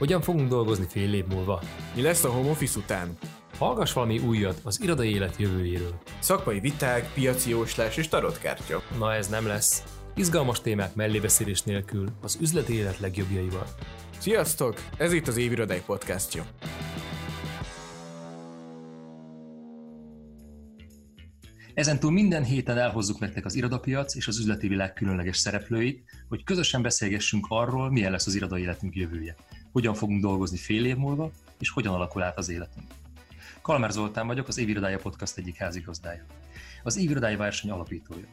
Hogyan fogunk dolgozni fél év múlva? Mi lesz a home office után? Hallgass valami újat az irodai élet jövőjéről. Szakmai viták, piaci jóslás és tarotkártya. Na ez nem lesz. Izgalmas témák mellébeszélés nélkül az üzleti élet legjobbjaival. Sziasztok! Ez itt az Évirodai podcastja. Ezentúl minden héten elhozzuk nektek az irodapiac és az üzleti világ különleges szereplőit, hogy közösen beszélgessünk arról, milyen lesz az irodai életünk jövője. Hogyan fogunk dolgozni fél év múlva, és hogyan alakul át az életünk. Kalmár Zoltán vagyok, az Évirodája Podcast egyik házigazdája. Az Évirodája verseny alapítója.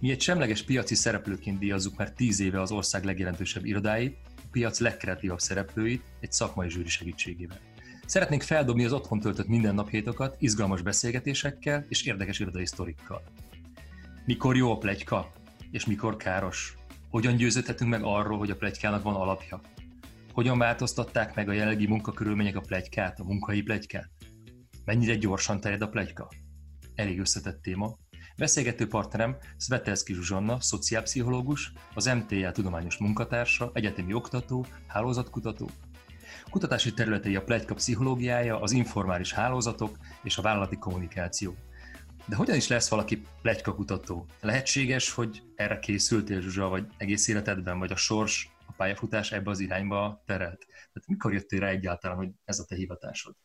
Mi egy semleges piaci szereplőként díjazzuk már tíz éve az ország legjelentősebb irodáit, a piac legkreatívabb szereplőit egy szakmai zsűri segítségével. Szeretnénk feldobni az otthon töltött mindennaphétokat izgalmas beszélgetésekkel és érdekes irodai sztorikkal. Mikor jó a plegyka, és mikor káros? Hogyan győződhetünk meg arról, hogy a plegykának van alapja? Hogyan változtatták meg a jelenlegi munkakörülmények a plegykát, a munkai plegykát? Mennyire gyorsan terjed a plegyka? Elég összetett téma. Beszélgető partnerem Svetelszki Zsuzsanna, szociálpszichológus, az MTA tudományos munkatársa, egyetemi oktató, hálózatkutató. Kutatási területei a plegyka pszichológiája, az informális hálózatok és a vállalati kommunikáció. De hogyan is lesz valaki kutató? Lehetséges, hogy erre készültél, Zsuzsa, vagy egész életedben, vagy a sors, pályafutás ebbe az irányba terelt? Tehát mikor jöttél rá egyáltalán, hogy ez a te hivatásod?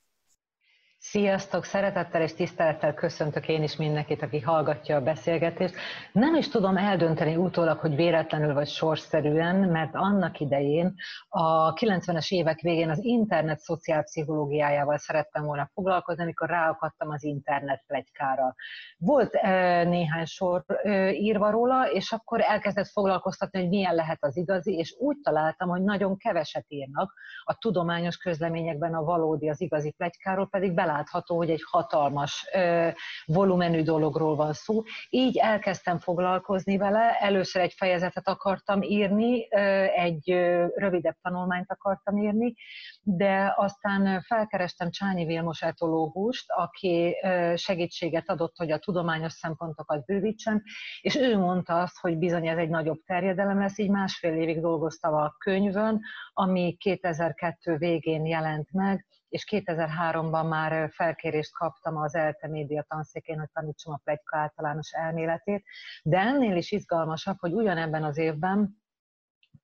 Sziasztok! Szeretettel és tisztelettel köszöntök én is mindenkit, aki hallgatja a beszélgetést. Nem is tudom eldönteni utólag, hogy véletlenül vagy sorszerűen, mert annak idején a 90-es évek végén az internet szociálpszichológiájával szerettem volna foglalkozni, amikor ráakadtam az internet plegykára. Volt e, néhány sor e, írva róla, és akkor elkezdett foglalkoztatni, hogy milyen lehet az igazi, és úgy találtam, hogy nagyon keveset írnak a tudományos közleményekben a valódi, az igazi plegykáról, pedig bele belátható, hogy egy hatalmas volumenű dologról van szó. Így elkezdtem foglalkozni vele, először egy fejezetet akartam írni, egy rövidebb tanulmányt akartam írni, de aztán felkerestem Csányi Vilmos etológust, aki segítséget adott, hogy a tudományos szempontokat bővítsen, és ő mondta azt, hogy bizony ez egy nagyobb terjedelem lesz, így másfél évig dolgoztam a könyvön, ami 2002 végén jelent meg, és 2003-ban már felkérést kaptam az ELTE média tanszékén, hogy tanítsam a plegyka általános elméletét, de ennél is izgalmasabb, hogy ugyanebben az évben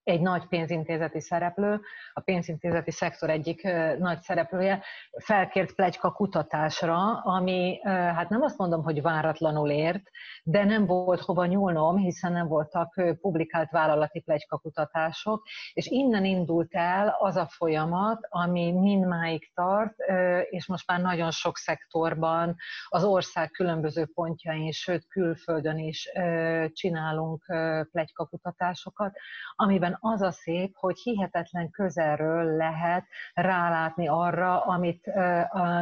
egy nagy pénzintézeti szereplő, a pénzintézeti szektor egyik nagy szereplője felkért plegyka kutatásra, ami hát nem azt mondom, hogy váratlanul ért, de nem volt hova nyúlnom, hiszen nem voltak publikált vállalati plegyka kutatások, és innen indult el az a folyamat, ami mindmáig tart, és most már nagyon sok szektorban, az ország különböző pontjain, sőt külföldön is csinálunk plegyka kutatásokat, amiben az a szép, hogy hihetetlen közelről lehet rálátni arra, amit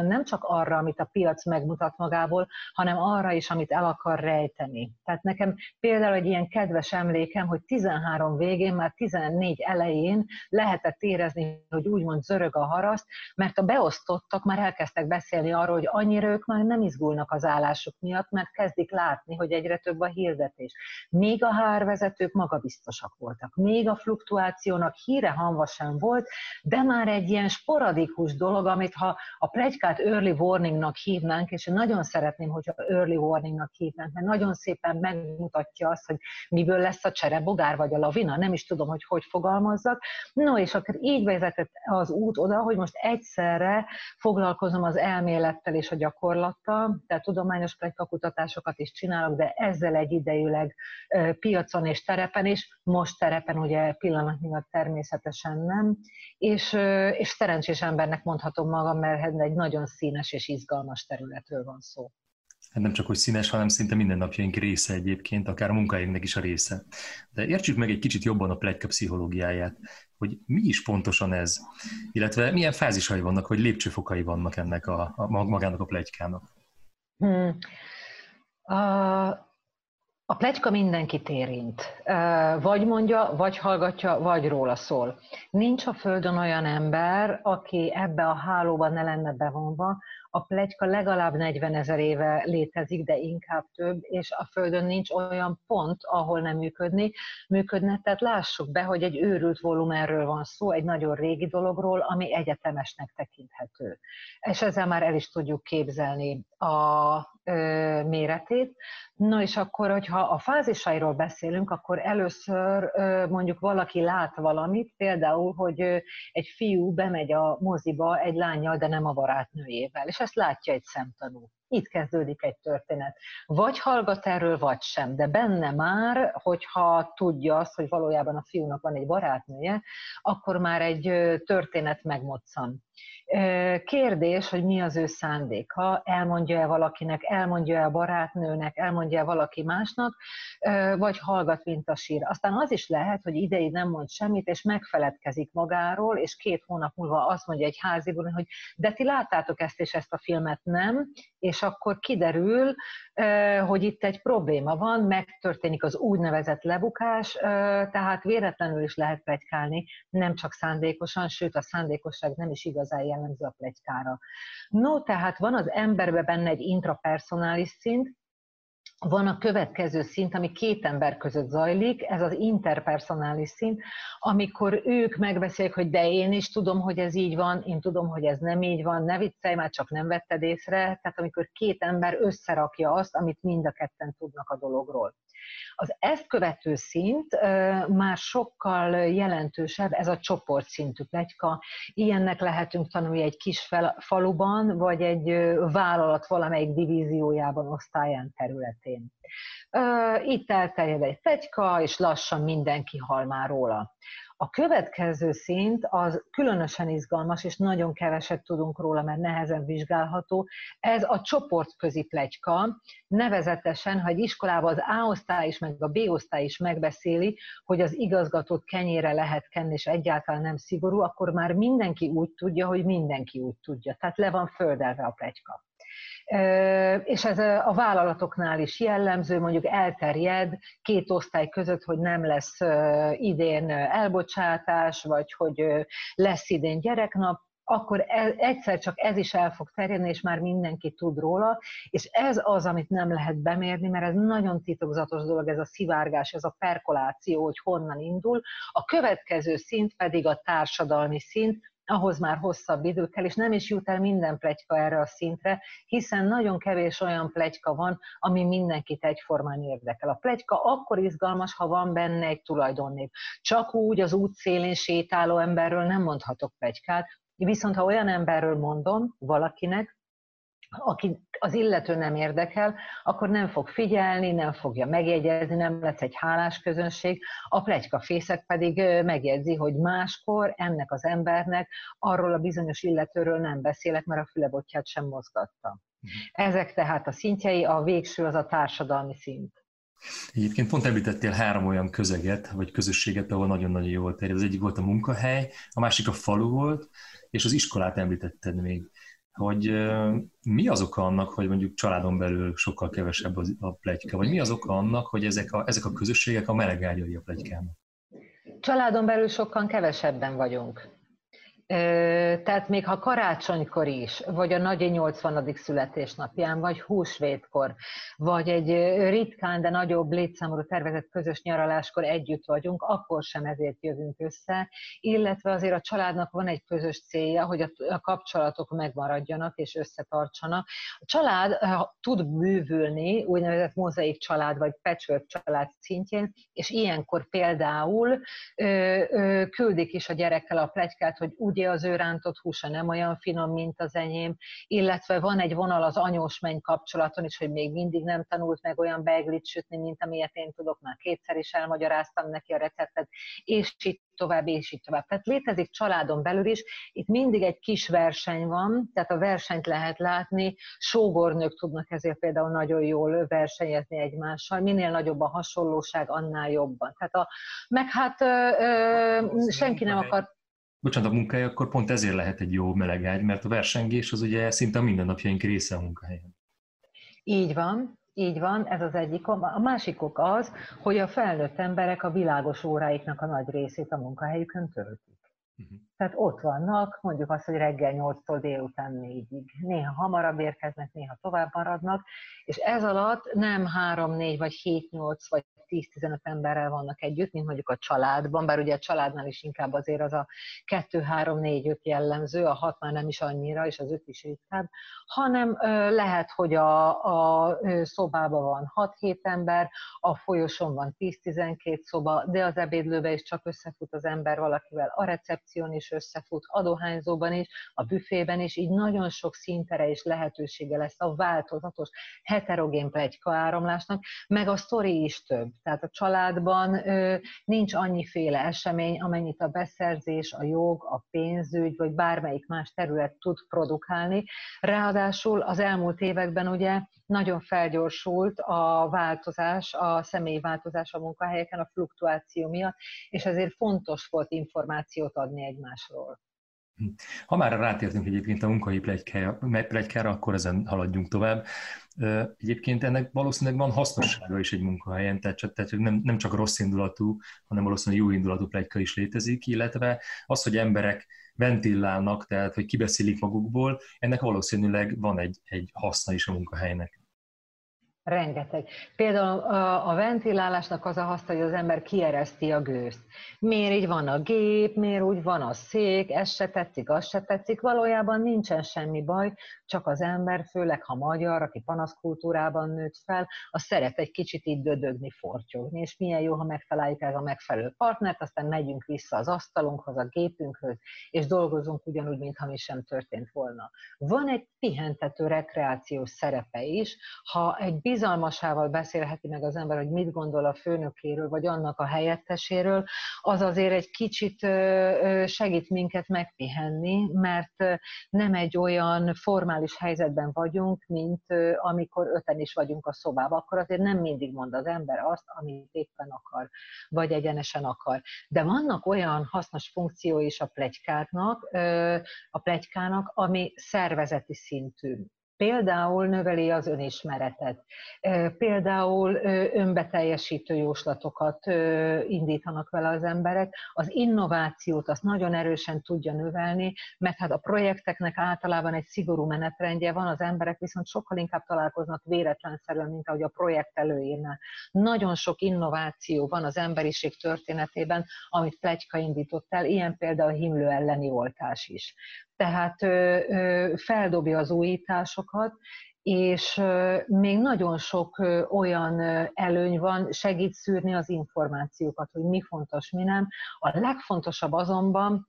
nem csak arra, amit a piac megmutat magából, hanem arra is, amit el akar rejteni. Tehát nekem például egy ilyen kedves emlékem, hogy 13 végén, már 14 elején lehetett érezni, hogy úgymond zörög a haraszt, mert a beosztottak már elkezdtek beszélni arról, hogy annyira ők már nem izgulnak az állásuk miatt, mert kezdik látni, hogy egyre több a hirdetés. Még a hárvezetők magabiztosak voltak, még a fluktuációnak híre hanva sem volt, de már egy ilyen sporadikus dolog, amit ha a plegykát early warningnak hívnánk, és én nagyon szeretném, hogyha early warningnak hívnánk, mert nagyon szépen megmutatja azt, hogy miből lesz a cserebogár vagy a lavina, nem is tudom, hogy hogy fogalmazzak. No, és akkor így vezetett az út oda, hogy most egyszerre foglalkozom az elmélettel és a gyakorlattal, tehát tudományos kutatásokat is csinálok, de ezzel egyidejűleg piacon és terepen is, most terepen ugye pillanatnyilag természetesen nem, és, és szerencsés embernek mondhatom magam, mert egy nagyon színes és izgalmas területről van szó. Hát nem csak, hogy színes, hanem szinte mindennapjaink része egyébként, akár a munkáinknak is a része. De értsük meg egy kicsit jobban a plegyka pszichológiáját, hogy mi is pontosan ez, illetve milyen fázisai vannak, vagy lépcsőfokai vannak ennek a, a magának a plegykának. Hmm. A, a plegyka mindenkit érint. Vagy mondja, vagy hallgatja, vagy róla szól. Nincs a Földön olyan ember, aki ebbe a hálóba ne lenne bevonva, a plegyka legalább 40 ezer éve létezik, de inkább több, és a Földön nincs olyan pont, ahol nem működni, működne, tehát lássuk be, hogy egy őrült volumenről van szó, egy nagyon régi dologról, ami egyetemesnek tekinthető. És ezzel már el is tudjuk képzelni a ö, méretét. No és akkor, hogyha a fázisairól beszélünk, akkor először ö, mondjuk valaki lát valamit, például, hogy ö, egy fiú bemegy a moziba egy lányjal, de nem a barátnőjével, és ezt látja egy szemtanú. Itt kezdődik egy történet. Vagy hallgat erről, vagy sem, de benne már, hogyha tudja azt, hogy valójában a fiúnak van egy barátnője, akkor már egy történet megmoccan. Kérdés, hogy mi az ő szándéka, elmondja-e valakinek, elmondja-e barátnőnek, elmondja-e valaki másnak, vagy hallgat, mint a sír. Aztán az is lehet, hogy ideig nem mond semmit, és megfeledkezik magáról, és két hónap múlva azt mondja egy háziból, hogy de ti láttátok ezt és ezt a filmet, nem? És akkor kiderül, hogy itt egy probléma van, megtörténik az úgynevezett lebukás, tehát véletlenül is lehet plegykálni, nem csak szándékosan, sőt a szándékosság nem is igazán jellemző a plegykára. No, tehát van az emberben benne egy intrapersonális szint, van a következő szint, ami két ember között zajlik, ez az interpersonális szint, amikor ők megbeszélik, hogy de én is tudom, hogy ez így van, én tudom, hogy ez nem így van, ne viccelj, már csak nem vetted észre, tehát amikor két ember összerakja azt, amit mind a ketten tudnak a dologról. Az ezt követő szint már sokkal jelentősebb, ez a csoportszintű plegyka. Ilyennek lehetünk tanulni egy kis faluban, vagy egy vállalat valamelyik divíziójában, osztályán, területén. Itt elterjed egy plegyka, és lassan mindenki hal már róla. A következő szint az különösen izgalmas, és nagyon keveset tudunk róla, mert nehezen vizsgálható. Ez a csoportközi plegyka, nevezetesen, ha egy iskolában az A osztály is, meg a B osztály is megbeszéli, hogy az igazgatót kenyére lehet kenni, és egyáltalán nem szigorú, akkor már mindenki úgy tudja, hogy mindenki úgy tudja. Tehát le van földelve a plegyka és ez a vállalatoknál is jellemző, mondjuk elterjed két osztály között, hogy nem lesz idén elbocsátás, vagy hogy lesz idén gyereknap, akkor egyszer csak ez is el fog terjedni, és már mindenki tud róla, és ez az, amit nem lehet bemérni, mert ez nagyon titokzatos dolog, ez a szivárgás, ez a perkoláció, hogy honnan indul. A következő szint pedig a társadalmi szint, ahhoz már hosszabb idő kell, és nem is jut el minden plegyka erre a szintre, hiszen nagyon kevés olyan plegyka van, ami mindenkit egyformán érdekel. A plegyka akkor izgalmas, ha van benne egy tulajdonnév. Csak úgy az útszélén sétáló emberről nem mondhatok plegykát, viszont ha olyan emberről mondom valakinek, aki az illető nem érdekel, akkor nem fog figyelni, nem fogja megjegyezni, nem lesz egy hálás közönség, a plegykafészek pedig megjegyzi, hogy máskor ennek az embernek arról a bizonyos illetőről nem beszélek, mert a fülebotját sem mozgatta. Ezek tehát a szintjei, a végső az a társadalmi szint. Egyébként pont említettél három olyan közeget, vagy közösséget, ahol nagyon-nagyon jól terjed. Az egyik volt a munkahely, a másik a falu volt, és az iskolát említetted még hogy mi az oka annak, hogy mondjuk családon belül sokkal kevesebb a plegyka, vagy mi az oka annak, hogy ezek a, ezek a közösségek a melegágyai a plegykának? Családon belül sokkal kevesebben vagyunk. Tehát még ha karácsonykor is, vagy a nagy 80. születésnapján, vagy húsvétkor, vagy egy ritkán, de nagyobb létszámú tervezett közös nyaraláskor együtt vagyunk, akkor sem ezért jövünk össze, illetve azért a családnak van egy közös célja, hogy a kapcsolatok megmaradjanak és összetartsanak. A család tud bővülni, úgynevezett mozaik család, vagy patchwork család szintjén, és ilyenkor például küldik is a gyerekkel a plegykát, hogy úgy ugye az ő rántott húsa nem olyan finom, mint az enyém, illetve van egy vonal az anyós menny kapcsolaton is, hogy még mindig nem tanult meg olyan beiglit sütni, mint amilyet én tudok, már kétszer is elmagyaráztam neki a receptet, és itt tovább, és így tovább. Tehát létezik családon belül is, itt mindig egy kis verseny van, tehát a versenyt lehet látni, sógornők tudnak ezért például nagyon jól versenyezni egymással, minél nagyobb a hasonlóság, annál jobban. Tehát a, meg hát ö, ö, senki nem akar bocsánat, a munkája, akkor pont ezért lehet egy jó melegágy, mert a versengés az ugye szinte a mindennapjaink része a munkahelyen. Így van, így van, ez az egyik. A másik ok az, hogy a felnőtt emberek a világos óráiknak a nagy részét a munkahelyükön töltik. Uh-huh. Tehát ott vannak, mondjuk azt, hogy reggel 8-tól délután 4-ig. Néha hamarabb érkeznek, néha tovább maradnak, és ez alatt nem 3-4 vagy 7-8 vagy 10-15 emberrel vannak együtt, mint mondjuk a családban, bár ugye a családnál is inkább azért az a 2-3-4-5 jellemző, a 6 már nem is annyira, és az 5 is ritkább, hanem lehet, hogy a, a szobában van 6-7 ember, a folyosón van 10-12 szoba, de az ebédlőbe is csak összefut az ember valakivel, a recepción is összefut, a dohányzóban is, a büfében is, így nagyon sok szintere és lehetősége lesz a változatos heterogén plegyka áramlásnak, meg a sztori is több. Tehát a családban nincs annyiféle esemény, amennyit a beszerzés, a jog, a pénzügy, vagy bármelyik más terület tud produkálni. Ráadásul az elmúlt években ugye nagyon felgyorsult a változás, a személyi változás a munkahelyeken, a fluktuáció miatt, és ezért fontos volt információt adni egymásról. Ha már rátértünk egyébként a munkai plegykára, akkor ezen haladjunk tovább. Egyébként ennek valószínűleg van hasznossága is egy munkahelyen, tehát, tehát nem, nem csak rossz indulatú, hanem valószínűleg jó indulatú plegyka is létezik, illetve az, hogy emberek ventillálnak, tehát hogy kibeszélik magukból, ennek valószínűleg van egy, egy haszna is a munkahelynek. Rengeteg. Például a ventilálásnak az a haszna, hogy az ember kiereszti a gőzt. Miért így van a gép, miért úgy van a szék, ez se tetszik, az se tetszik. Valójában nincsen semmi baj, csak az ember, főleg ha magyar, aki panaszkultúrában nőtt fel, az szeret egy kicsit így dödögni, fortyogni, és milyen jó, ha megtaláljuk ez a megfelelő partnert, aztán megyünk vissza az asztalunkhoz, a gépünkhöz, és dolgozunk ugyanúgy, mintha mi sem történt volna. Van egy pihentető rekreációs szerepe is, ha egy bizalmasával beszélheti meg az ember, hogy mit gondol a főnökéről, vagy annak a helyetteséről, az azért egy kicsit segít minket megpihenni, mert nem egy olyan formális helyzetben vagyunk, mint amikor öten is vagyunk a szobában, akkor azért nem mindig mond az ember azt, amit éppen akar, vagy egyenesen akar. De vannak olyan hasznos funkció is a plegykának, a plegykának, ami szervezeti szintű. Például növeli az önismeretet, például önbeteljesítő jóslatokat indítanak vele az emberek, az innovációt azt nagyon erősen tudja növelni, mert hát a projekteknek általában egy szigorú menetrendje van, az emberek viszont sokkal inkább találkoznak véletlenszerűen, mint ahogy a projekt előírná. Nagyon sok innováció van az emberiség történetében, amit Plegyka indított el, ilyen például a himlő elleni oltás is tehát feldobja az újításokat, és még nagyon sok olyan előny van, segít szűrni az információkat, hogy mi fontos, mi nem. A legfontosabb azonban,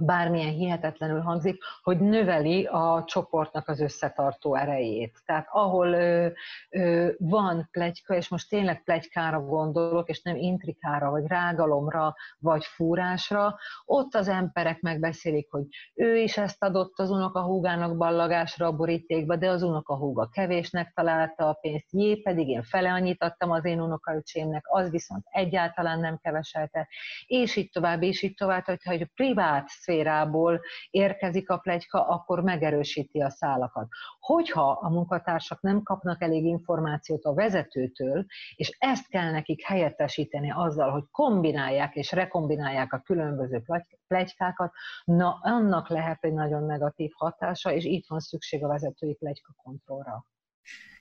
bármilyen hihetetlenül hangzik, hogy növeli a csoportnak az összetartó erejét. Tehát ahol ö, ö, van plegyka, és most tényleg plegykára gondolok, és nem intrikára, vagy rágalomra, vagy fúrásra, ott az emberek megbeszélik, hogy ő is ezt adott az unokahúgának ballagásra a borítékba, de az unokahúga kevésnek találta a pénzt, jé, pedig én fele annyit adtam az én unokaöcsémnek, az viszont egyáltalán nem keveselte, és így tovább, és így tovább, hogyha egy privát szférából érkezik a plegyka, akkor megerősíti a szálakat. Hogyha a munkatársak nem kapnak elég információt a vezetőtől, és ezt kell nekik helyettesíteni azzal, hogy kombinálják és rekombinálják a különböző plegykákat, na annak lehet egy nagyon negatív hatása, és itt van szükség a vezetői plegyka kontrollra.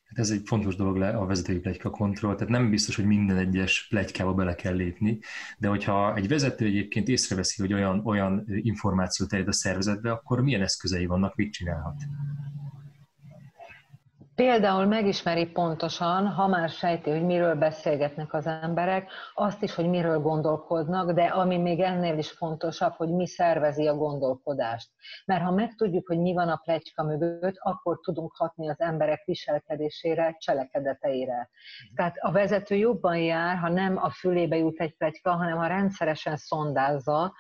Hát ez egy fontos dolog le a vezetői plegyka kontroll, tehát nem biztos, hogy minden egyes plegykába bele kell lépni, de hogyha egy vezető egyébként észreveszi, hogy olyan, olyan információ terjed a szervezetbe, akkor milyen eszközei vannak, mit csinálhat? Például megismeri pontosan, ha már sejti, hogy miről beszélgetnek az emberek, azt is, hogy miről gondolkodnak, de ami még ennél is fontosabb, hogy mi szervezi a gondolkodást. Mert ha megtudjuk, hogy mi van a pletyka mögött, akkor tudunk hatni az emberek viselkedésére, cselekedeteire. Tehát a vezető jobban jár, ha nem a fülébe jut egy pletyka, hanem ha rendszeresen szondázza,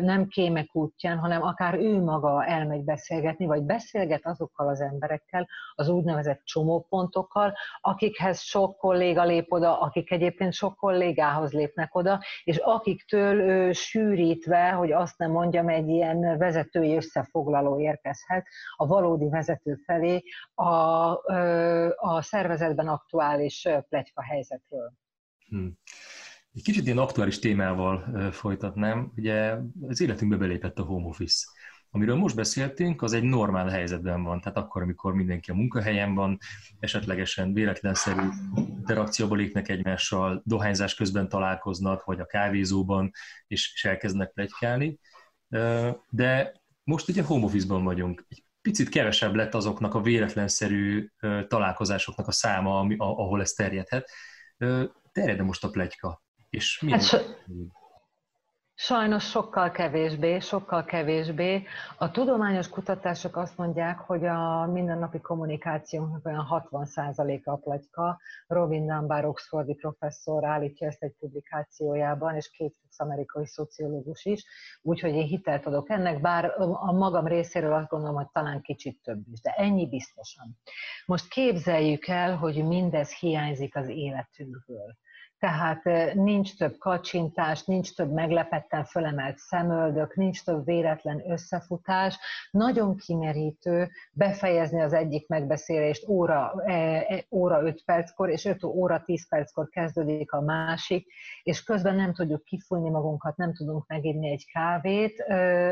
nem kémek útján, hanem akár ő maga elmegy beszélgetni, vagy beszélget azokkal az emberekkel, az úgynevezett csomópontokkal, akikhez sok kolléga lép oda, akik egyébként sok kollégához lépnek oda, és akiktől ő, sűrítve, hogy azt nem mondjam, egy ilyen vezetői összefoglaló érkezhet a valódi vezető felé a, a szervezetben aktuális pletyka helyzetről. Hmm. Egy kicsit ilyen aktuális témával folytatnám. Ugye az életünkbe belépett a home office. Amiről most beszéltünk, az egy normál helyzetben van, tehát akkor, amikor mindenki a munkahelyen van, esetlegesen véletlenszerű interakcióba lépnek egymással, dohányzás közben találkoznak, vagy a kávézóban, és, és elkezdenek plegykálni. De most ugye home office-ban vagyunk. Egy picit kevesebb lett azoknak a véletlenszerű találkozásoknak a száma, ahol ez terjedhet. Terjed most a plegyka? És milyen... Hát, Sajnos sokkal kevésbé, sokkal kevésbé. A tudományos kutatások azt mondják, hogy a mindennapi kommunikációnknak olyan 60%-a a plagyka. Robin Dunbar, Oxfordi professzor állítja ezt egy publikációjában, és két amerikai szociológus is, úgyhogy én hitelt adok ennek, bár a magam részéről azt gondolom, hogy talán kicsit több is, de ennyi biztosan. Most képzeljük el, hogy mindez hiányzik az életünkből tehát nincs több kacsintás, nincs több meglepetten fölemelt szemöldök, nincs több véletlen összefutás. Nagyon kimerítő befejezni az egyik megbeszélést óra, e, e, óra 5 perckor, és 5 óra 10 perckor kezdődik a másik, és közben nem tudjuk kifújni magunkat, nem tudunk meginni egy kávét,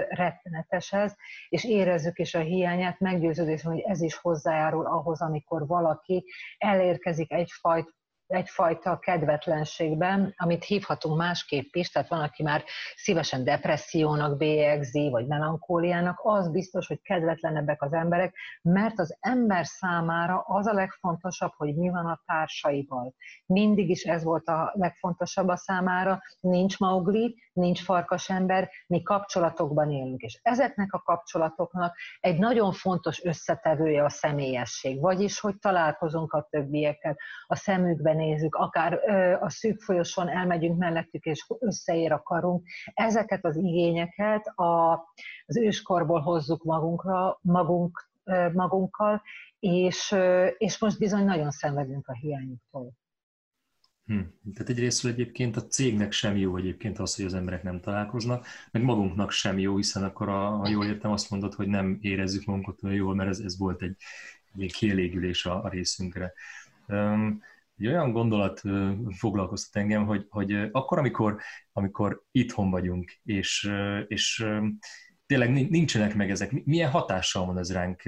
rettenetes ez, és érezzük is a hiányát, meggyőződésem, hogy ez is hozzájárul ahhoz, amikor valaki elérkezik egyfajta egyfajta kedvetlenségben, amit hívhatunk másképp is, tehát van, aki már szívesen depressziónak bélyegzi, vagy melankóliának, az biztos, hogy kedvetlenebbek az emberek, mert az ember számára az a legfontosabb, hogy mi van a társaival. Mindig is ez volt a legfontosabb a számára, nincs maugli, nincs farkas ember, mi kapcsolatokban élünk. És ezeknek a kapcsolatoknak egy nagyon fontos összetevője a személyesség, vagyis, hogy találkozunk a többiekkel, a szemükben nézzük, akár a szűk folyoson elmegyünk mellettük, és összeér a karunk. Ezeket az igényeket a, az őskorból hozzuk magunkra, magunk, magunkkal, és, és most bizony nagyon szenvedünk a hiányuktól. Hm. Tehát egyrésztről egyébként a cégnek sem jó egyébként az, hogy az emberek nem találkoznak, meg magunknak sem jó, hiszen akkor, a, ha jól értem, azt mondod, hogy nem érezzük magunkat olyan jól, mert ez, ez volt egy, egy kielégülés a, a részünkre. Um, egy olyan gondolat foglalkoztat engem, hogy, hogy akkor, amikor, amikor itthon vagyunk, és, és tényleg nincsenek meg ezek, milyen hatással van ez ránk?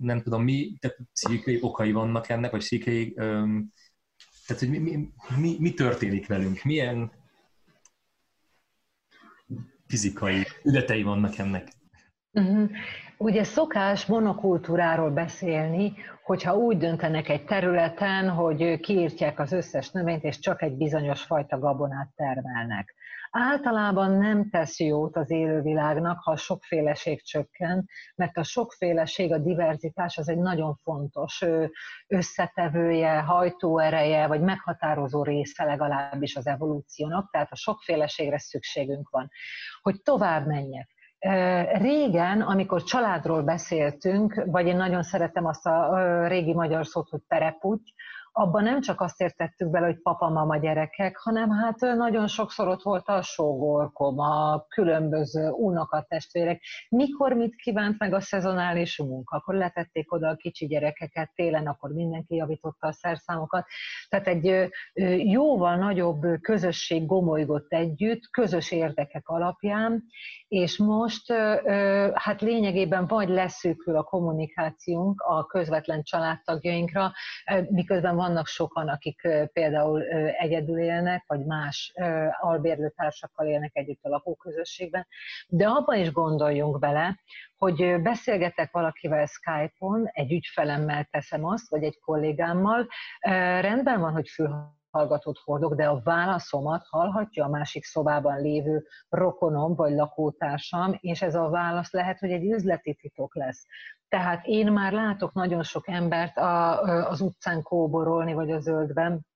Nem tudom, mi tehát pszichikai okai vannak ennek, vagy pszichikai, tehát hogy mi, mi, mi, mi történik velünk, milyen fizikai ületei vannak ennek? Uh-huh. Ugye szokás monokultúráról beszélni, hogyha úgy döntenek egy területen, hogy kiírtják az összes növényt, és csak egy bizonyos fajta gabonát termelnek. Általában nem tesz jót az élővilágnak, ha a sokféleség csökken, mert a sokféleség, a diverzitás az egy nagyon fontos összetevője, hajtóereje, vagy meghatározó része legalábbis az evolúciónak, tehát a sokféleségre szükségünk van. Hogy tovább menjek, Régen, amikor családról beszéltünk, vagy én nagyon szeretem azt a régi magyar szót, hogy tereputy, abban nem csak azt értettük bele, hogy papa, mama, gyerekek, hanem hát nagyon sokszor ott volt a sógorkom, a különböző unokatestvérek. Mikor mit kívánt meg a szezonális munka? Akkor letették oda a kicsi gyerekeket télen, akkor mindenki javította a szerszámokat. Tehát egy jóval nagyobb közösség gomolygott együtt, közös érdekek alapján, és most hát lényegében vagy leszűkül a kommunikációnk a közvetlen családtagjainkra, miközben vannak sokan, akik például egyedül élnek, vagy más albérlőtársakkal élnek együtt a lakóközösségben, de abban is gondoljunk bele, hogy beszélgetek valakivel Skype-on, egy ügyfelemmel teszem azt, vagy egy kollégámmal, rendben van, hogy fül hallgatót hordok, de a válaszomat hallhatja a másik szobában lévő rokonom vagy lakótársam, és ez a válasz lehet, hogy egy üzleti titok lesz. Tehát én már látok nagyon sok embert a, az utcán kóborolni, vagy a zöldben,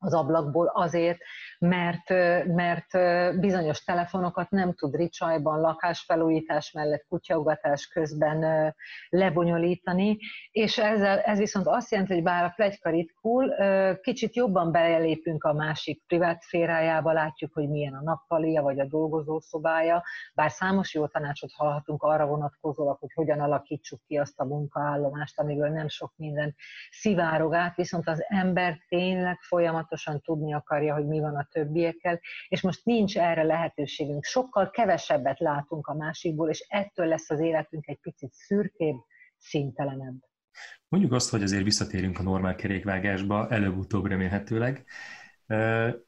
az ablakból azért, mert, mert bizonyos telefonokat nem tud ricsajban, lakásfelújítás mellett, kutyaugatás közben lebonyolítani, és ezzel, ez viszont azt jelenti, hogy bár a plegyka ritkul, kicsit jobban belelépünk a másik privát szférájába, látjuk, hogy milyen a nappalia, vagy a dolgozószobája, bár számos jó tanácsot hallhatunk arra vonatkozólag, hogy hogyan alakítsuk ki azt a munkaállomást, amiből nem sok minden szivárog át, viszont az ember tényleg folyamat folyamatosan tudni akarja, hogy mi van a többiekkel, és most nincs erre lehetőségünk. Sokkal kevesebbet látunk a másikból, és ettől lesz az életünk egy picit szürkébb, szintelenebb. Mondjuk azt, hogy azért visszatérünk a normál kerékvágásba, előbb-utóbb remélhetőleg.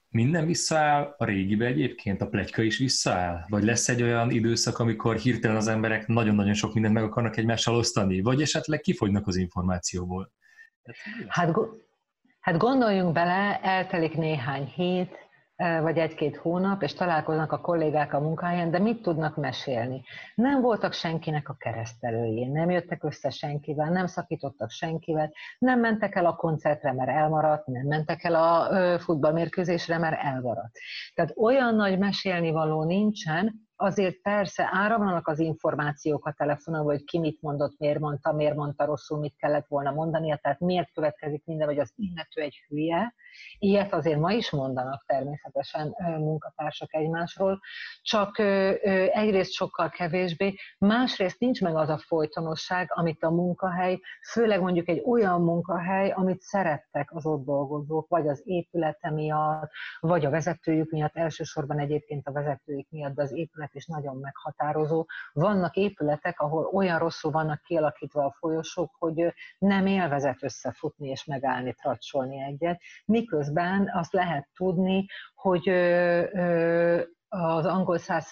Minden visszaáll a régibe egyébként? A plegyka is visszaáll? Vagy lesz egy olyan időszak, amikor hirtelen az emberek nagyon-nagyon sok mindent meg akarnak egymással osztani? Vagy esetleg kifogynak az információból? Hát, hát gondoljunk bele, eltelik néhány hét, vagy egy-két hónap, és találkoznak a kollégák a munkahelyen, de mit tudnak mesélni? Nem voltak senkinek a keresztelőjén, nem jöttek össze senkivel, nem szakítottak senkivel, nem mentek el a koncertre, mert elmaradt, nem mentek el a futballmérkőzésre, mert elmaradt. Tehát olyan nagy mesélni való nincsen, azért persze áramlanak az információk a telefonon, hogy ki mit mondott, miért mondta, miért mondta rosszul, mit kellett volna mondania, tehát miért következik minden, vagy az illető egy hülye. Ilyet azért ma is mondanak természetesen munkatársak egymásról, csak egyrészt sokkal kevésbé, másrészt nincs meg az a folytonosság, amit a munkahely, főleg mondjuk egy olyan munkahely, amit szerettek az ott dolgozók, vagy az épülete miatt, vagy a vezetőjük miatt, elsősorban egyébként a vezetőjük miatt, de az épület is nagyon meghatározó. Vannak épületek, ahol olyan rosszul vannak kialakítva a folyosók, hogy nem élvezet összefutni és megállni, tracsolni egyet, miközben azt lehet tudni, hogy az angol száz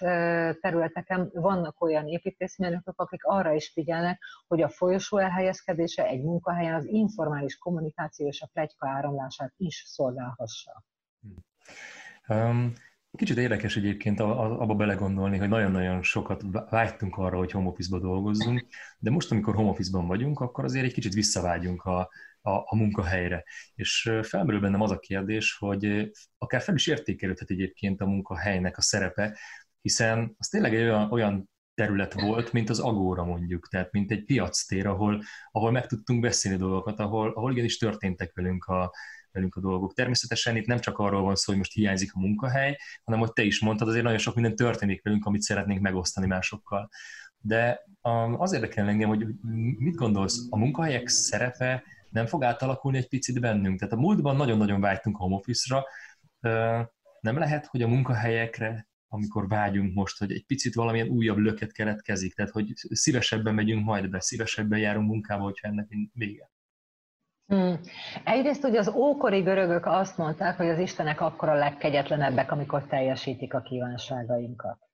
területeken vannak olyan építészmérnökök, akik arra is figyelnek, hogy a folyosó elhelyezkedése egy munkahelyen az informális kommunikáció és a plegyka áramlását is szolgálhassa. Um, Kicsit érdekes egyébként abba belegondolni, hogy nagyon-nagyon sokat vágytunk arra, hogy home dolgozzunk, de most, amikor home vagyunk, akkor azért egy kicsit visszavágyunk a, a, a munkahelyre. És felmerül bennem az a kérdés, hogy akár fel is értékelődhet egyébként a munkahelynek a szerepe, hiszen az tényleg egy olyan, olyan terület volt, mint az agóra mondjuk, tehát mint egy piactér, ahol, ahol meg tudtunk beszélni dolgokat, ahol, ahol igenis történtek velünk a, velünk a dolgok. Természetesen itt nem csak arról van szó, hogy most hiányzik a munkahely, hanem hogy te is mondtad, azért nagyon sok minden történik velünk, amit szeretnénk megosztani másokkal. De um, az érdekel engem, hogy mit gondolsz, a munkahelyek szerepe nem fog átalakulni egy picit bennünk? Tehát a múltban nagyon-nagyon vágytunk a home office-ra, nem lehet, hogy a munkahelyekre, amikor vágyunk most, hogy egy picit valamilyen újabb löket keletkezik, tehát hogy szívesebben megyünk majd be, szívesebben járunk munkába, hogyha ennek vége. Hmm. Egyrészt ugye az ókori görögök azt mondták, hogy az Istenek akkor a legkegyetlenebbek, amikor teljesítik a kívánságainkat.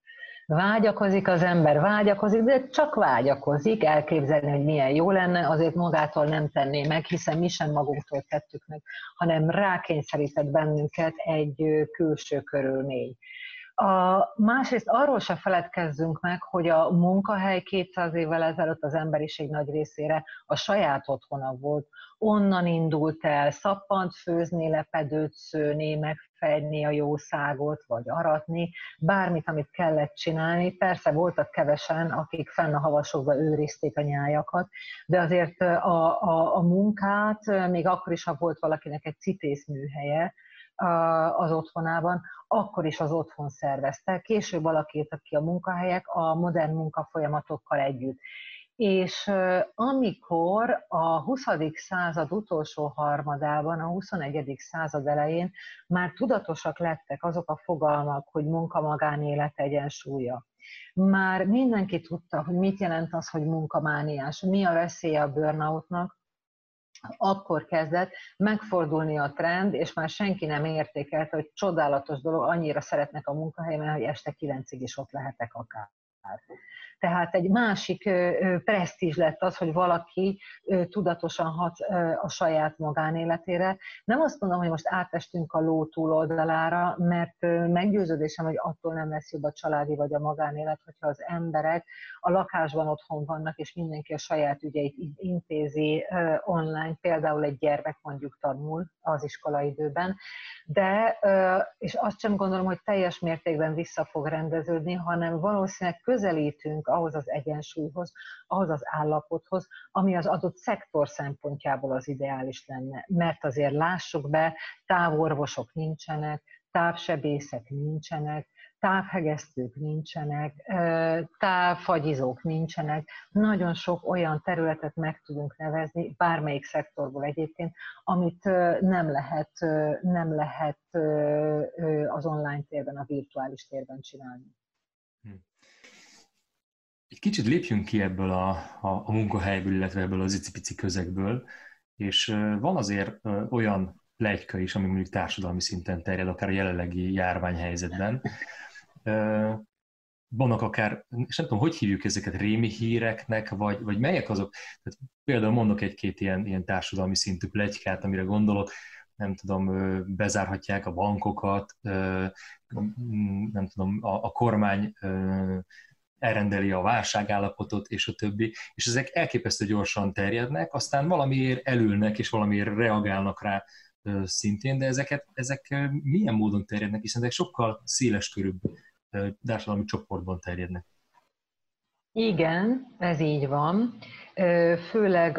Vágyakozik az ember, vágyakozik, de csak vágyakozik, elképzelni, hogy milyen jó lenne, azért magától nem tenné meg, hiszen mi sem magunktól tettük meg, hanem rákényszerített bennünket egy külső körülmény. A, másrészt arról se feledkezzünk meg, hogy a munkahely 200 évvel ezelőtt az emberiség nagy részére a saját otthona volt. Onnan indult el szappant főzni, lepedőt szőni, megfejni a jószágot, vagy aratni, bármit, amit kellett csinálni. Persze voltak kevesen, akik fenn a havasokba őrizték a nyájakat, de azért a, a, a munkát, még akkor is, ha volt valakinek egy cipészműhelye, az otthonában, akkor is az otthon szervezte. Később alakítottak ki a munkahelyek a modern munkafolyamatokkal együtt. És amikor a 20. század utolsó harmadában, a 21. század elején már tudatosak lettek azok a fogalmak, hogy munka-magánélet egyensúlya, már mindenki tudta, hogy mit jelent az, hogy munkamániás, mi a veszélye a burnoutnak, akkor kezdett megfordulni a trend, és már senki nem értékelte, hogy csodálatos dolog, annyira szeretnek a munkahelyemen, hogy este kilencig is ott lehetek akár. Tehát egy másik presztízs lett az, hogy valaki tudatosan hat a saját magánéletére. Nem azt mondom, hogy most átestünk a ló túloldalára, mert meggyőződésem, hogy attól nem lesz jobb a családi vagy a magánélet, hogyha az emberek a lakásban otthon vannak, és mindenki a saját ügyeit intézi online, például egy gyermek mondjuk tanul az iskolaidőben, de, és azt sem gondolom, hogy teljes mértékben vissza fog rendeződni, hanem valószínűleg közelítünk ahhoz az egyensúlyhoz, ahhoz az állapothoz, ami az adott szektor szempontjából az ideális lenne. Mert azért lássuk be, távorvosok nincsenek, távsebészek nincsenek, távhegesztők nincsenek, távfagyizók nincsenek, nagyon sok olyan területet meg tudunk nevezni, bármelyik szektorból egyébként, amit nem lehet, nem lehet az online térben, a virtuális térben csinálni. Hm. Egy kicsit lépjünk ki ebből a, a, a munkahelyből, illetve ebből az icipici közegből, és van azért olyan legyka is, ami mondjuk társadalmi szinten terjed, akár a jelenlegi járványhelyzetben. Vannak akár, és nem tudom, hogy hívjuk ezeket, rémi híreknek, vagy, vagy melyek azok? Tehát például mondok egy-két ilyen, ilyen társadalmi szintű plegykát, amire gondolok, nem tudom, bezárhatják a bankokat, nem tudom, a, a kormány elrendeli a válságállapotot, és a többi, és ezek elképesztő gyorsan terjednek, aztán valamiért elülnek, és valamiért reagálnak rá szintén, de ezeket, ezek milyen módon terjednek, hiszen ezek sokkal széles körűbb társadalmi csoportban terjednek. Igen, ez így van. Főleg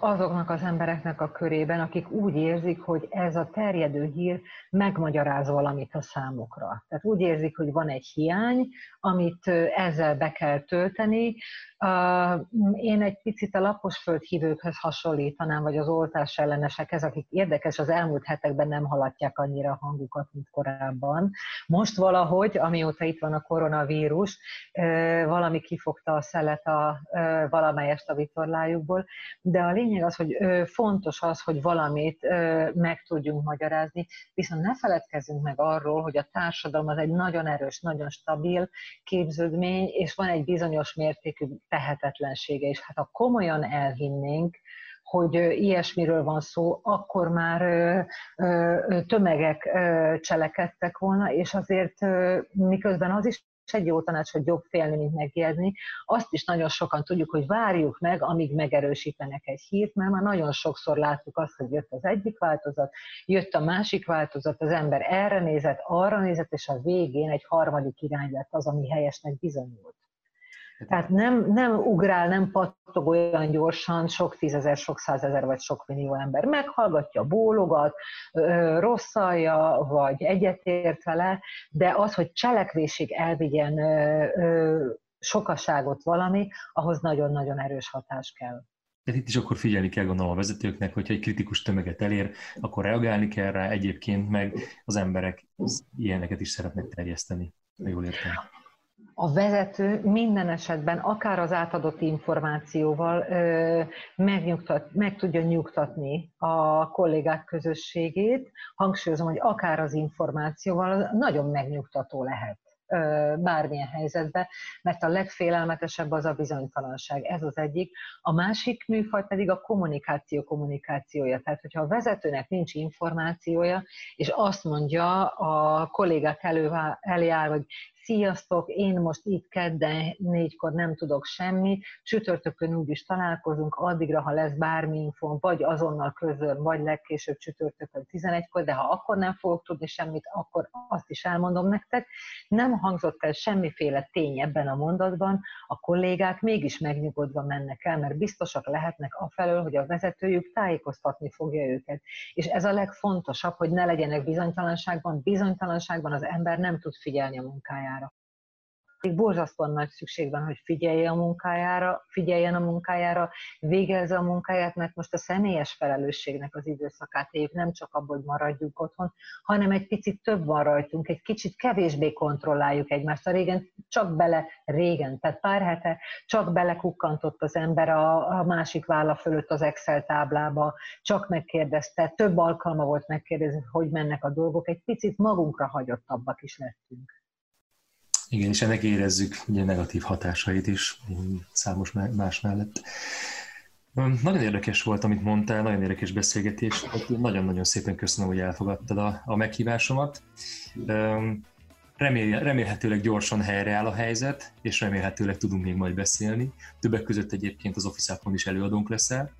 azoknak az embereknek a körében, akik úgy érzik, hogy ez a terjedő hír megmagyaráz valamit a számukra. Tehát úgy érzik, hogy van egy hiány, amit ezzel be kell tölteni, én egy picit a laposföld hívőkhöz hasonlítanám, vagy az oltás ellenesekhez, akik érdekes, az elmúlt hetekben nem haladják annyira a hangukat, mint korábban. Most valahogy, amióta itt van a koronavírus, valami kifogta a szelet a valamelyest a vitorlájukból, de a lényeg az, hogy fontos az, hogy valamit meg tudjunk magyarázni, viszont ne feledkezzünk meg arról, hogy a társadalom az egy nagyon erős, nagyon stabil képződmény, és van egy bizonyos mértékű tehetetlensége, és hát ha komolyan elhinnénk, hogy ilyesmiről van szó, akkor már tömegek cselekedtek volna, és azért miközben az is egy jó tanács, hogy jobb félni, mint megijedni. Azt is nagyon sokan tudjuk, hogy várjuk meg, amíg megerősítenek egy hírt, mert már nagyon sokszor láttuk azt, hogy jött az egyik változat, jött a másik változat, az ember erre nézett, arra nézett, és a végén egy harmadik irány lett az, ami helyesnek bizonyult. Tehát nem, nem ugrál, nem pattog olyan gyorsan sok tízezer, sok százezer vagy sok millió ember. Meghallgatja, bólogat, rosszalja, vagy egyetért vele, de az, hogy cselekvésig elvigyen sokaságot valami, ahhoz nagyon-nagyon erős hatás kell. Tehát itt is akkor figyelni kell gondolom a vezetőknek, hogyha egy kritikus tömeget elér, akkor reagálni kell rá, egyébként meg az emberek ilyeneket is szeretnek terjeszteni, jól értem a vezető minden esetben, akár az átadott információval megnyugtat, meg tudja nyugtatni a kollégák közösségét. Hangsúlyozom, hogy akár az információval nagyon megnyugtató lehet bármilyen helyzetben, mert a legfélelmetesebb az a bizonytalanság. Ez az egyik. A másik műfaj pedig a kommunikáció kommunikációja. Tehát, hogyha a vezetőnek nincs információja, és azt mondja a kollégák elő, elé áll, hogy sziasztok, én most itt kedden négykor nem tudok semmi, csütörtökön úgy is találkozunk, addigra, ha lesz bármi info, vagy azonnal közöl, vagy legkésőbb csütörtökön 11-kor, de ha akkor nem fogok tudni semmit, akkor azt is elmondom nektek. Nem hangzott el semmiféle tény ebben a mondatban, a kollégák mégis megnyugodva mennek el, mert biztosak lehetnek afelől, hogy a vezetőjük tájékoztatni fogja őket. És ez a legfontosabb, hogy ne legyenek bizonytalanságban. Bizonytalanságban az ember nem tud figyelni a munkájára borzasztóan nagy szükség van, hogy figyelje a munkájára, figyeljen a munkájára, végezze a munkáját, mert most a személyes felelősségnek az időszakát éljük, nem csak abból, hogy maradjunk otthon, hanem egy picit több van rajtunk, egy kicsit kevésbé kontrolláljuk egymást. A régen csak bele, régen, tehát pár hete csak belekukkantott az ember a, a másik válla fölött az Excel táblába, csak megkérdezte, több alkalma volt megkérdezni, hogy mennek a dolgok, egy picit magunkra hagyottabbak is lettünk. Igen, és ennek érezzük ugye negatív hatásait is számos más mellett. Nagyon érdekes volt, amit mondtál, nagyon érdekes beszélgetés. Nagyon-nagyon szépen köszönöm, hogy elfogadtad a, a meghívásomat. Remél, remélhetőleg gyorsan helyreáll a helyzet, és remélhetőleg tudunk még majd beszélni. Többek között egyébként az office is előadónk leszel.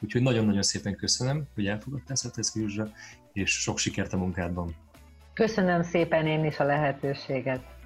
Úgyhogy nagyon-nagyon szépen köszönöm, hogy elfogadtál Szeteszki és sok sikert a munkádban. Köszönöm szépen én is a lehetőséget.